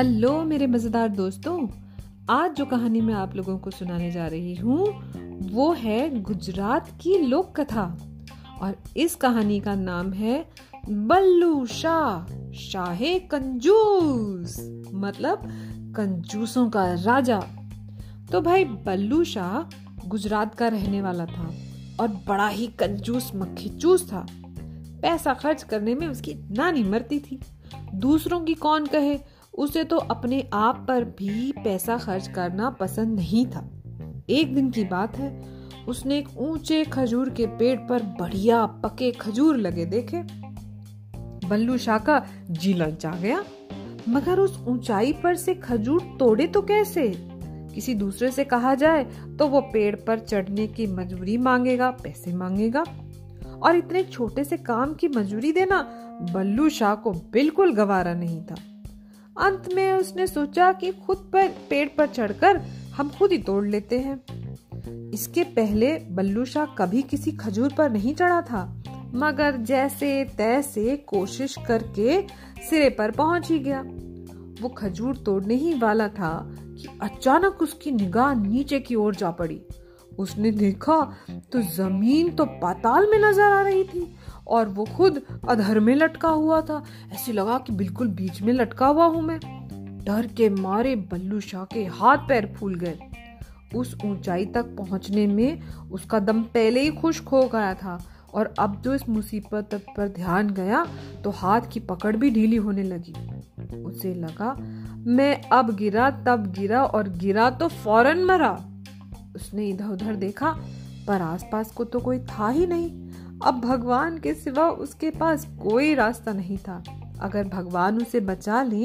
Hello मेरे मज़ेदार दोस्तों, आज जो कहानी मैं आप लोगों को सुनाने जा रही हूँ, वो है गुजरात की लोक कथा और इस कहानी का नाम है बल्लू शाह, शाहे कंजूस मतलब कंजूसों का राजा। तो भाई बल्लू शाह गुजरात का रहने वाला था और बड़ा ही कंजूस मक्खी चूस था। पैसा खर्च करने में उसकी नानी मरती थी। दूसरों की कौन कहे? उसे तो अपने आप पर भी पैसा खर्च करना पसंद नहीं था। एक दिन की बात है, उसने एक ऊँचे खजूर के पेड़ पर बढ़िया पके खजूर लगे देखे। बल्लू शाह का जी ललचा गया, मगर उस ऊंचाई पर से खजूर तोड़े तो कैसे? किसी दूसरे से कहा जाए तो वो पेड़ पर चढ़ने की मजबूरी मांगेगा, पैसे मांगेगा। और इतने छोटे से काम की मजूरी देना बल्लू शाह को बिल्कुल गवारा नहीं था। अंत में उसने सोचा कि खुद पर पेड़ पर चढ़कर हम खुद ही तोड़ लेते हैं। इसके पहले बल्लू शाह कभी किसी खजूर पर नहीं चढ़ा था, मगर जैसे तैसे कोशिश करके सिरे पर पहुँच ही गया। वो खजूर तोड़ने ही वाला था कि अचानक उसकी निगाह नीचे की ओर जा पड़ी। उसने देखा तो ज़मीन तो पाताल में नज़र आ रही थी। और वो खुद अधर में लटका हुआ था। ऐसे लगा कि बिल्कुल बीच में लटका हुआ हूँ मैं। डर के मारे बल्लू शाह के हाथ पैर फूल गए। उस ऊंचाई तक पहुँचने में उसका दम पहले ही खुश्क हो गया था और अब जो इस मुसीबत पर ध्यान गया तो हाथ की पकड़ भी ढीली होने लगी। उसे लगा, मैं अब गिरा, तब गिरा और गिरा तो फ़ौरन मरा। उसने इधर उधर देखा, पर आसपास को तो कोई था ही नहीं। अब भगवान के सिवा उसके पास कोई रास्ता नहीं था। अगर भगवान उसे बचा ले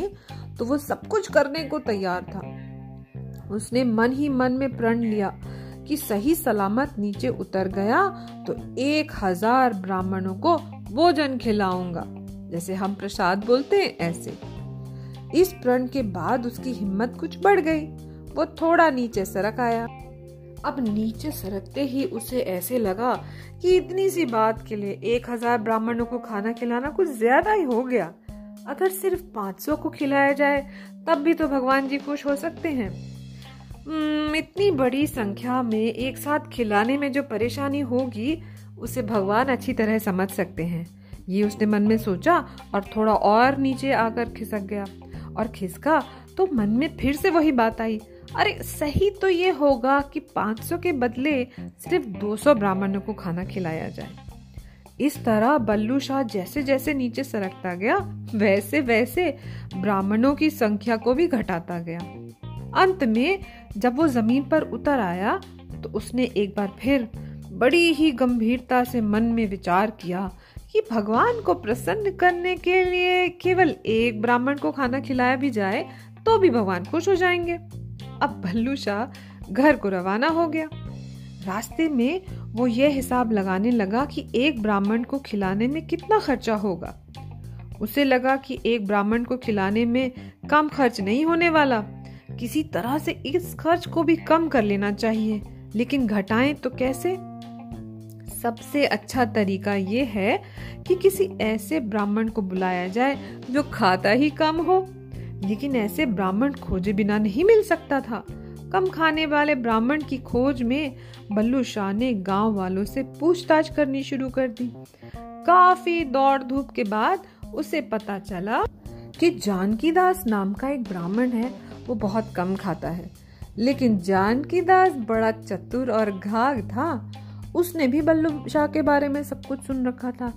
तो वो सब कुछ करने को तैयार था। उसने मन ही मन में प्रण लिया कि सही सलामत नीचे उतर गया तो एक हज़ार ब्राह्मणों को भोजन खिलाऊँगा, जैसे हम प्रसाद बोलते हैं ऐसे। इस प्रण के बाद उसकी हिम्मत कुछ बढ़ गई। वो थोड़ा नीचे सरक आया। अब नीचे सरकते ही उसे ऐसे लगा कि इतनी सी बात के लिए एक हज़ार ब्राह्मणों को खाना खिलाना कुछ ज़्यादा ही हो गया। अगर सिर्फ़ पाँच सौ को खिलाया जाए, तब भी तो भगवान जी खुश हो सकते हैं। इतनी बड़ी संख्या में एक साथ खिलाने में जो परेशानी होगी, उसे भगवान अच्छी तरह समझ सकते हैं। ये उसने मन में सोचा और थोड़ा और नीचे आकर खिसक गया। और खिसका तो मन में फिर से वही बात आई। अरे, सही तो ये होगा कि 500 के बदले सिर्फ़ 200 ब्राह्मणों को खाना खिलाया जाए। इस तरह बल्लू शाह जैसे जैसे नीचे सरकता गया वैसे वैसे ब्राह्मणों की संख्या को भी घटाता गया। अंत में जब वो ज़मीन पर उतर आया तो उसने एक बार फिर बड़ी ही गंभीरता से मन में विचार किया कि भगवान को प्रसन्न करने के लिए केवल एक ब्राह्मण को खाना खिलाया भी जाए तो भी भगवान खुश हो जाएँगे। अब भल्लू शाह घर को रवाना हो गया। रास्ते में वो ये हिसाब लगाने लगा कि एक ब्राह्मण को खिलाने में कितना खर्चा होगा। उसे लगा कि एक ब्राह्मण को खिलाने में कम खर्च नहीं होने वाला। किसी तरह से इस खर्च को भी कम कर लेना चाहिए, लेकिन घटाएँ तो कैसे? सबसे अच्छा तरीका ये है कि किसी ऐसे ब्राह्मण को बुलाया जाए जो खाता ही कम हो। लेकिन ऐसे ब्राह्मण खोजे बिना नहीं मिल सकता था। कम खाने वाले ब्राह्मण की खोज में बल्लू शाह ने गाँव वालों से पूछताछ करनी शुरू कर दी। काफ़ी दौड़ धूप के बाद उसे पता चला कि जानकी दास नाम का एक ब्राह्मण है, वो बहुत कम खाता है। लेकिन जानकी दास बड़ा चतुर और घाघ था, उसने भी बल्लू शाह के बारे में सब कुछ सुन रखा था।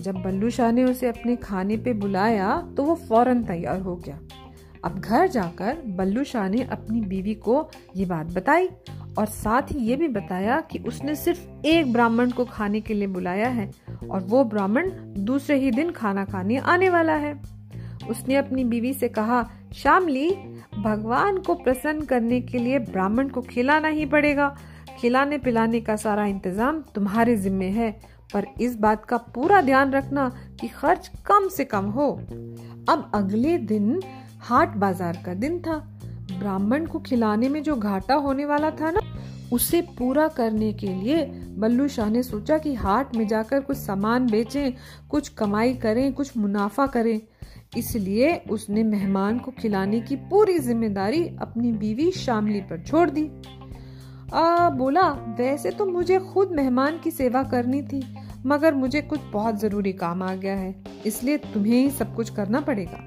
जब बल्लू शाह ने उसे अपने खाने पे बुलाया तो वो फ़ौरन तैयार हो गया। अब घर जाकर बल्लू शाह ने अपनी बीवी को ये बात बताई और साथ ही ये भी बताया कि उसने सिर्फ़ एक ब्राह्मण को खाने के लिए बुलाया है और वो ब्राह्मण दूसरे ही दिन खाना खाने आने वाला है। उसने अपनी बीवी से कहा शामली भगवान को प्रसन्न करने के लिए ब्राह्मण को खिलाना ही पड़ेगा। खिलाने पिलाने का सारा इंतज़ाम तुम्हारे जिम्मे है। पर इस बात का पूरा ध्यान रखना कि खर्च कम से कम हो। अब अगले दिन हाट बाज़ार का दिन था। ब्राह्मण को खिलाने में जो घाटा होने वाला था ना उसे पूरा करने के लिए बल्लू शाह ने सोचा कि हाट में जाकर कुछ सामान बेचें कुछ कमाई करें कुछ मुनाफा करें। इसलिए उसने मेहमान को खिलाने की पूरी ज़िम्मेदारी अपनी बीवी शामली पर छोड़ दी। आ, बोला वैसे तो मुझे खुद मेहमान की सेवा करनी थी। मगर मुझे कुछ बहुत ज़रूरी काम आ गया है, इसलिए तुम्हें ही सब कुछ करना पड़ेगा।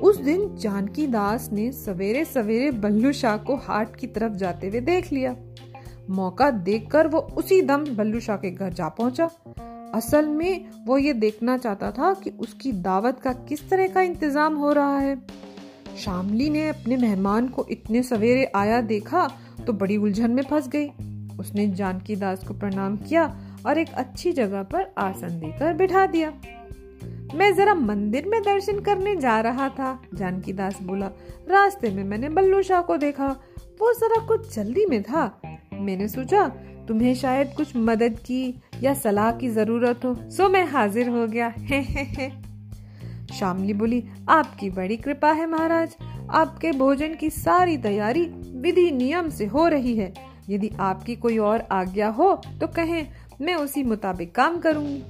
उस दिन जानकी दास ने सवेरे सवेरे बल्लू शाह को हाट की तरफ़ जाते हुए देख लिया। मौका देखकर वो उसी दम बल्लू शाह के घर जा पहुँचा। असल में वो ये देखना चाहता था कि उसकी दावत का किस तरह का इंतज़ाम हो रहा है। शामली ने अपने मेहमान को इतने सवेरे आया देखा तो बड़ी उलझन में फंस गई। उसने जानकी दास को प्रणाम किया और एक अच्छी जगह पर आसन देकर बिठा दिया। मैं जरा मंदिर में दर्शन करने जा रहा था, जानकी दास बोला, रास्ते में मैंने बल्लू शाह को देखा, वो जरा कुछ जल्दी में था। मैंने सोचा, तुम्हें शायद कुछ मदद की या सलाह की ज़रूरत हो, सो मैं हाजिर हो गया। हे हे हे। शामली बोली, आपकी बड़ी कृपा है महाराज। आपके भोजन की सारी तैयारी विधि नियम से हो रही है। यदि आपकी कोई और आज्ञा हो तो कहें मैं उसी मुताबिक काम करूँगी।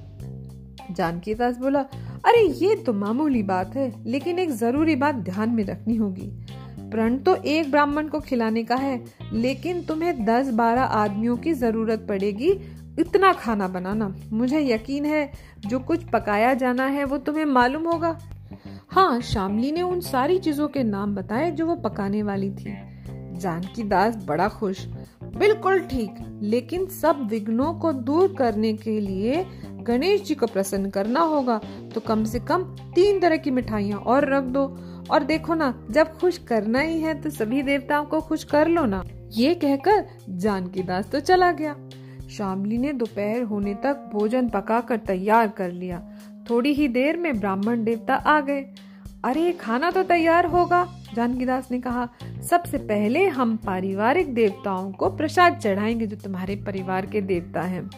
जानकी दास बोला, अरे, ये तो मामूली बात है, लेकिन एक ज़रूरी बात ध्यान में रखनी होगी। प्रण तो एक ब्राह्मण को खिलाने का है, लेकिन तुम्हें दस बारह आदमियों की ज़रूरत पड़ेगी इतना खाना बनाना। मुझे यकीन है, जो कुछ पकाया जाना है, वो तुम्हें मालूम होगा। हाँ शामली ने उन सारी चीज़ों के नाम बताए, जो वो पकाने वाली थी। जानकी दास बड़ा खुश। बिल्कुल ठीक। लेकिन सब विघ्नों को दूर करने के लिए गणेश जी को प्रसन्न करना होगा। तो कम से कम तीन तरह की मिठाइयाँ और रख दो। और देखो ना, जब खुश करना ही है तो सभी देवताओं को खुश कर लो ना। ये कहकर जानकी दास तो चला गया। शामली ने दोपहर होने तक भोजन पकाकर तैयार कर लिया। थोड़ी ही देर में ब्राह्मण देवता आ गए। अरे, खाना तो तैयार होगा। जानकी दास ने कहा, सबसे पहले हम पारिवारिक देवताओं को प्रसाद चढ़ाएँगे जो तुम्हारे परिवार के देवता हैं।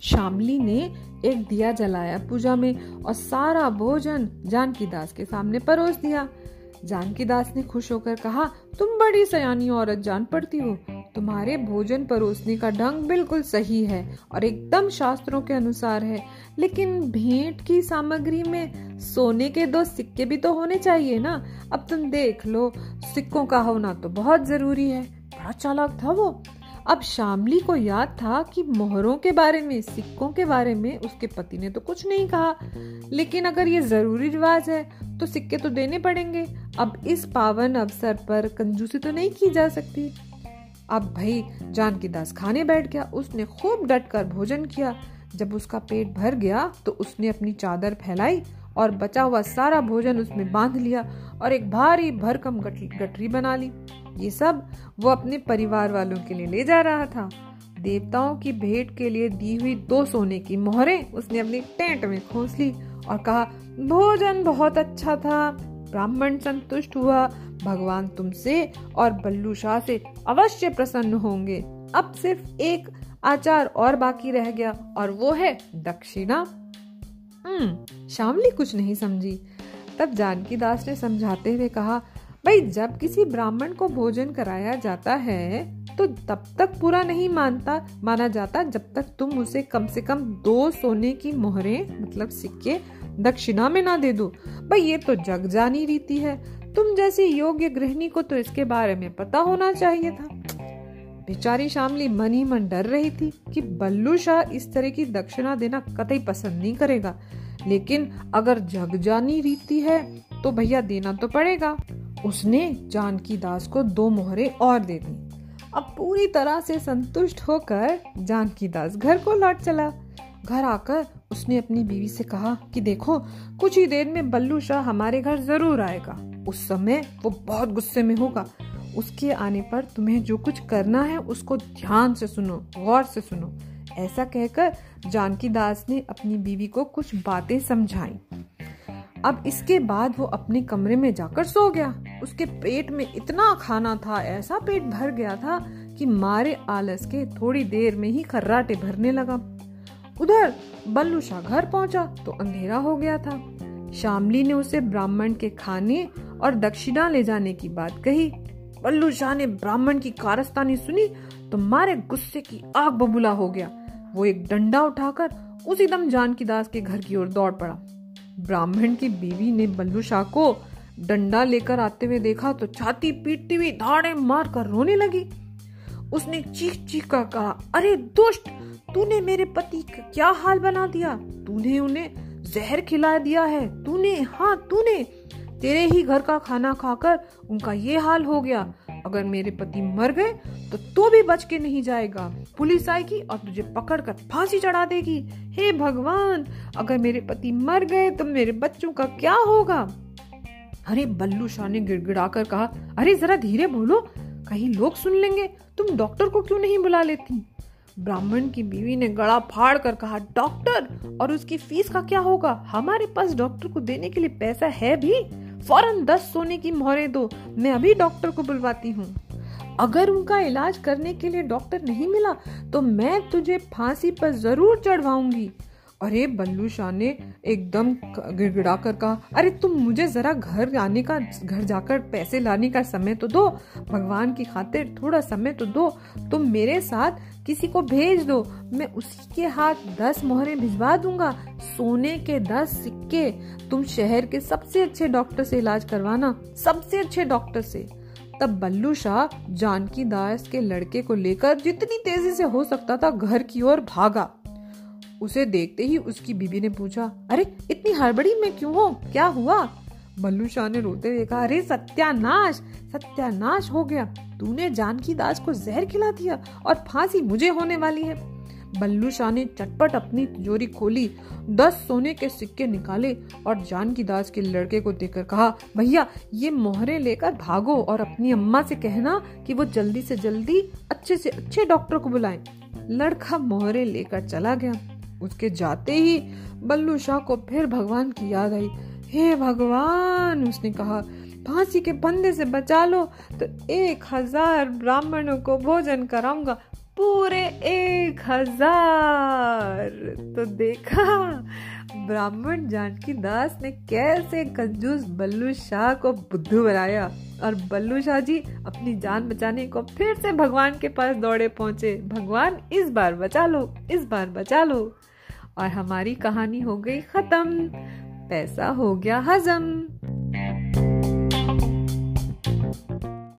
शामली ने एक दिया जलाया पूजा में और सारा भोजन जानकी दास के सामने परोस दिया। जानकी दास ने खुश होकर कहा, तुम बड़ी सयानी औरत जान पड़ती हो। तुम्हारे भोजन परोसने का ढंग बिल्कुल सही है और एकदम शास्त्रों के अनुसार है। लेकिन भेंट की सामग्री में सोने के दो सिक्के भी तो होने चाहिए ना? अब तुम देख लो, सिक्कों का होना तो बहुत ज़रूरी है। बड़ा चालाक था वो। अब शामली को याद था कि मोहरों के बारे में, सिक्कों के बारे में उसके पति ने तो कुछ नहीं कहा। लेकिन अगर ये ज़रूरी रिवाज है तो सिक्के तो देने पड़ेंगे। अब इस पावन अवसर पर कंजूसी तो नहीं की जा सकती। अब भाई जानकी दास खाने बैठ गया। उसने खूब डट कर भोजन किया। जब उसका पेट भर गया तो उसने अपनी चादर फैलाई और बचा हुआ सारा भोजन उसमें बाँध लिया और एक भारी भरकम गटरी बना ली। ये सब वो अपने परिवार वालों के लिए ले जा रहा था। देवताओं की भेंट के लिए दी हुई दो सोने की मोहरें उसने अपनी टेंट में खोस ली और कहा, भोजन बहुत अच्छा था। ब्राह्मण संतुष्ट हुआ। भगवान तुमसे और बल्लू शाह से अवश्य प्रसन्न होंगे। अब सिर्फ़ एक आचार और बाकी रह गया, और वो है दक्षिणा। हम्म शामली कुछ नहीं समझी। तब जानकी दास ने समझाते हुए कहा, भाई, जब किसी ब्राह्मण को भोजन कराया जाता है तो तब तक पूरा नहीं मानता, माना जाता जब तक तुम उसे कम से कम दो सोने की मोहरें मतलब सिक्के, दक्षिणा में ना दे दो। भाई, ये तो जग जानी रीति है। तुम जैसी योग्य गृहिणी को तो इसके बारे में पता होना चाहिए था। बेचारी शामली मन ही मन डर रही थी कि बल्लू शाह इस तरह की दक्षिणा देना कतई पसंद नहीं करेगा। लेकिन अगर जग जानी रीति है तो भैया देना तो पड़ेगा। उसने जानकी दास को दो मोहरे और दे दी। अब पूरी तरह से संतुष्ट होकर जानकी दास घर को लौट चला। घर आकर उसने अपनी बीवी से कहा कि देखो, कुछ ही देर में बल्लू शाह हमारे घर ज़रूर आएगा। उस समय वो बहुत गुस्से में होगा। उसके आने पर तुम्हें जो कुछ करना है, उसको ध्यान से सुनो, गौर से सुनो। ऐसा कहकर जानकी दास ने अपनी बीवी को कुछ बातें समझाई। अब इसके बाद वो अपने कमरे में जाकर सो गया। उसके पेट में इतना खाना था, ऐसा पेट भर गया था कि मारे आलस के थोड़ी देर में ही खर्राटे भरने लगा। उधर बल्लू शाह घर पहुँचा तो अंधेरा हो गया था। शामली ने उसे ब्राह्मण के खाने और दक्षिणा ले जाने की बात कही। बल्लू शाह ने ब्राह्मण की कारस्तानी सुनी तो मारे गुस्से की आग बबूला हो गया। वो एक डंडा उठाकर उसी दम जानकी दास के घर की ओर दौड़ पड़ा। ब्राह्मण की बीवी ने बल्लू शाह को डंडा लेकर आते हुए देखा तो छाती पीटती हुई धाड़े मार कर रोने लगी। उसने चीख चीख कर कहा, अरे दुष्ट, तूने मेरे पति का क्या हाल बना दिया? तूने उन्हें जहर खिला दिया है। तूने हाँ तूने तेरे ही घर का खाना खाकर उनका ये हाल हो गया। अगर मेरे पति मर गए तो तू भी बच के नहीं जाएगा। पुलिस आएगी और तुझे पकड़ कर फांसी चढ़ा देगी। हे भगवान, अगर मेरे पति मर गए तो मेरे बच्चों का क्या होगा? अरे, बल्लू शाह ने गिड़गिड़ा कर कहा, अरे, जरा धीरे बोलो। कहीं लोग सुन लेंगे। तुम डॉक्टर को क्यों नहीं बुला लेती? ब्राह्मण की बीवी ने गला फाड़ कर कहा, डॉक्टर, और उसकी फ़ीस का क्या होगा? हमारे पास डॉक्टर को देने के लिए पैसा है भी। फ़ौरन दस सोने की मोहरें दो। मैं अभी डॉक्टर को बुलवाती हूँ। अगर उनका इलाज करने के लिए डॉक्टर नहीं मिला तो मैं तुझे फांसी पर ज़रूर चढ़वाऊँगी। अरे बल्लू शाह ने एकदम गिड़गिड़ा कर कहा, अरे तुम मुझे जरा घर आने का, घर जाकर पैसे लाने का समय तो दो। भगवान की खातिर थोड़ा समय तो दो। तुम मेरे साथ किसी को भेज दो। मैं उसी के हाथ दस मोहरे भिजवा दूँगा। सोने के दस सिक्के। तुम शहर के सबसे अच्छे डॉक्टर से इलाज करवाना। सबसे अच्छे डॉक्टर से। तब बल्लू शाह जानकी दास के लड़के को लेकर जितनी तेज़ी से हो सकता था घर की ओर भागा। उसे देखते ही उसकी बीबी ने पूछा, अरे, इतनी हड़बड़ी में क्यों हो? क्या हुआ? बल्लू शाह ने रोते हुए कहा, अरे, सत्यानाश सत्यानाश हो गया। तूने जानकी दास को जहर खिला दिया और फांसी मुझे होने वाली है। बल्लू शाह ने चटपट अपनी तिजोरी खोली, दस सोने के सिक्के निकाले और जानकी दास के लड़के को देखकर कहा, भैया, ये मोहरे लेकर भागो और अपनी अम्मा से कहना कि वो जल्दी से जल्दी अच्छे से अच्छे डॉक्टर को बुलाएँ। लड़का मोहरे लेकर चला गया। उसके जाते ही बल्लू शाह को फिर भगवान की याद आई। हे भगवान, उसने कहा, फांसी के फंदे से बचा लो तो एक हज़ार ब्राह्मणों को भोजन कराऊँगा, पूरे एक हज़ार। तो देखा, ब्राह्मण जानकी दास ने कैसे कंजूस बल्लू शाह को बुद्धू बनाया और बल्लू शाह जी अपनी जान बचाने को फिर से भगवान के पास दौड़े पहुँचे। भगवान, इस बार बचा लो, इस बार बचा लो। और हमारी कहानी हो गई खत्म। पैसा हो गया हजम।